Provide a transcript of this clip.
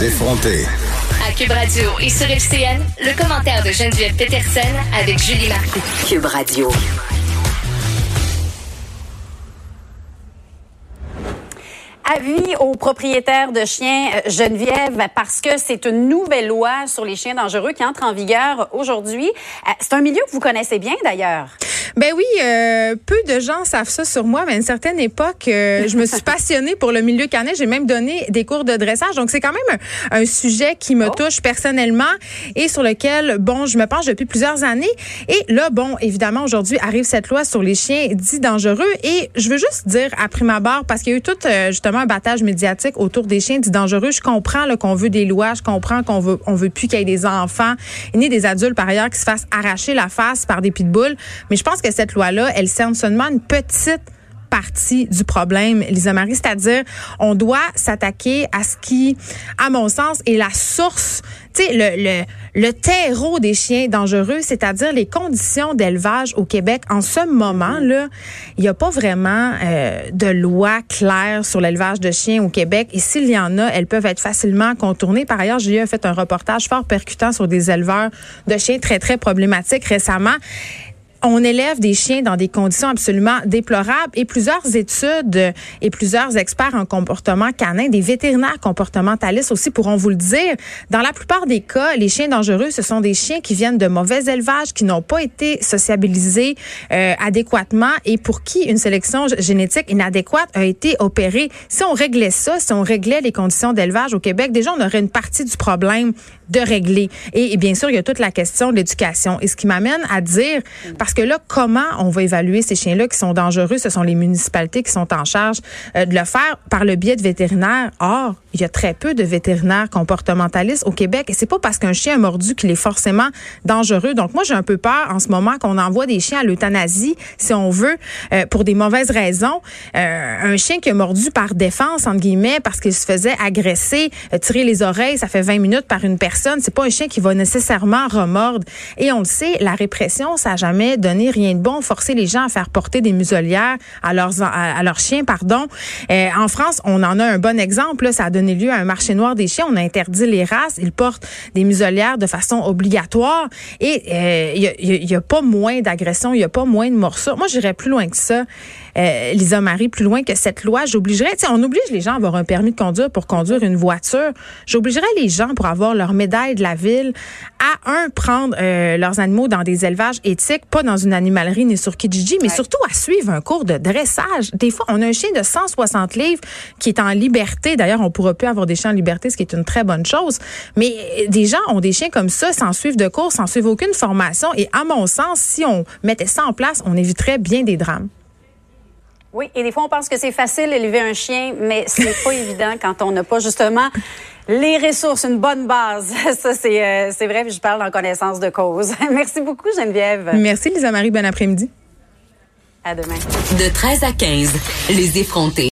Les effronter. À Cube Radio et sur FCN, le commentaire de Geneviève Peterson avec Julie Marcoux. Cube Radio. Avis aux propriétaires de chiens euh, Geneviève parce que c'est une nouvelle loi sur les chiens dangereux qui entre en vigueur aujourd'hui. Euh, c'est un milieu que vous connaissez bien d'ailleurs. Ben oui, euh, peu de gens savent ça sur moi, mais à une certaine époque, euh, je me suis passionnée pour le milieu canin. J'ai même donné des cours de dressage. Donc, c'est quand même un, un, sujet qui me oh. touche personnellement et sur lequel, bon, je me penche depuis plusieurs années. Et là, bon, évidemment, aujourd'hui arrive cette loi sur les chiens dits dangereux. Et je veux juste dire, à prime abord, parce qu'il y a eu tout, euh, justement, un battage médiatique autour des chiens dits dangereux. Je comprends qu'on veut des lois, je comprends qu'on veut, on veut plus qu'il y ait des enfants, ni des adultes, par ailleurs, qui se fassent arracher la face par des pitbulls. Mais je pense que cette loi-là, elle cerne seulement une petite partie du problème, Lisa Marie, c'est-à-dire on doit s'attaquer à ce qui, à mon sens, est la source, tu sais, le, terreau des chiens dangereux, c'est-à-dire les conditions d'élevage au Québec. En ce moment-là, il n'y a pas vraiment euh, de loi claire sur l'élevage de chiens au Québec. Et s'il y en a, elles peuvent être facilement contournées. Par ailleurs, j'ai fait un reportage fort percutant sur des éleveurs de chiens très, très problématiques récemment on élève des chiens dans des conditions absolument déplorables et plusieurs études et plusieurs experts en comportement canin, des vétérinaires comportementalistes aussi pourront vous le dire. Dans la plupart des cas, les chiens dangereux, ce sont des chiens qui viennent de mauvais élevages, qui n'ont pas été sociabilisés euh, adéquatement et pour qui une sélection génétique inadéquate a été opérée. Si on réglait ça, si on réglait les conditions d'élevage au Québec, déjà on aurait une partie du problème de régler. Et, bien sûr, il y a toute la question de l'éducation. Et ce qui m'amène à dire, parce là, comment on va évaluer ces chiens-là qui sont dangereux? Ce sont les municipalités qui sont en charge euh, de le faire par le biais de vétérinaires. Or, il y a très peu de vétérinaires comportementalistes au Québec et c'est pas parce qu'un chien a mordu qu'il est forcément dangereux. Donc moi j'ai un peu peur en ce moment qu'on envoie des chiens à l'euthanasie si on veut euh, pour des mauvaises raisons. Euh, un chien qui a mordu par défense entre guillemets parce qu'il se faisait agresser, tirer les oreilles, ça fait 20 minutes par une personne, c'est pas un chien qui va nécessairement remordre. Et on le sait, la répression ça a jamais rien de bon, forcer les gens à faire porter des muselières à leurs à, leurs chiens pardon. Euh, en France, on en a un bon exemple, là, ça a donné lieu à un marché noir des chiens. On a interdit les races. Ils portent des muselières de façon obligatoire. Et euh, il n'y a, a, pas moins d'agressions, il n'y a pas moins de morceaux. Moi, j'irais plus loin que ça euh, Lisa Marie, plus loin que cette loi. J'obligerais, on oblige les gens à avoir un permis de conduire pour conduire une voiture. J'obligerais les gens pour avoir leur médaille de la ville à un prendre euh, leurs animaux dans des élevages éthiques, pas dans une animalerie ni sur Kijiji, mais surtout à suivre un cours de dressage. Des fois, on a un chien de 160 livres qui est en liberté. D'ailleurs, on pourra plus avoir des chiens en liberté, ce qui est une très bonne chose. Mais euh, des gens ont des chiens comme ça sans suivre de cours, sans suivre aucune formation. Et à mon sens, si on mettait ça en place, on éviterait bien des drames. Oui, et des fois, on pense que c'est facile d'élever un chien, mais c'est pas évident quand on n'a pas justement les ressources, une bonne base. Ça, c'est euh, vrai, je parle en connaissance de cause. Merci beaucoup, Geneviève. Merci, Lisa-Marie. Bon après-midi. À demain. De 13 à 15, les effrontés.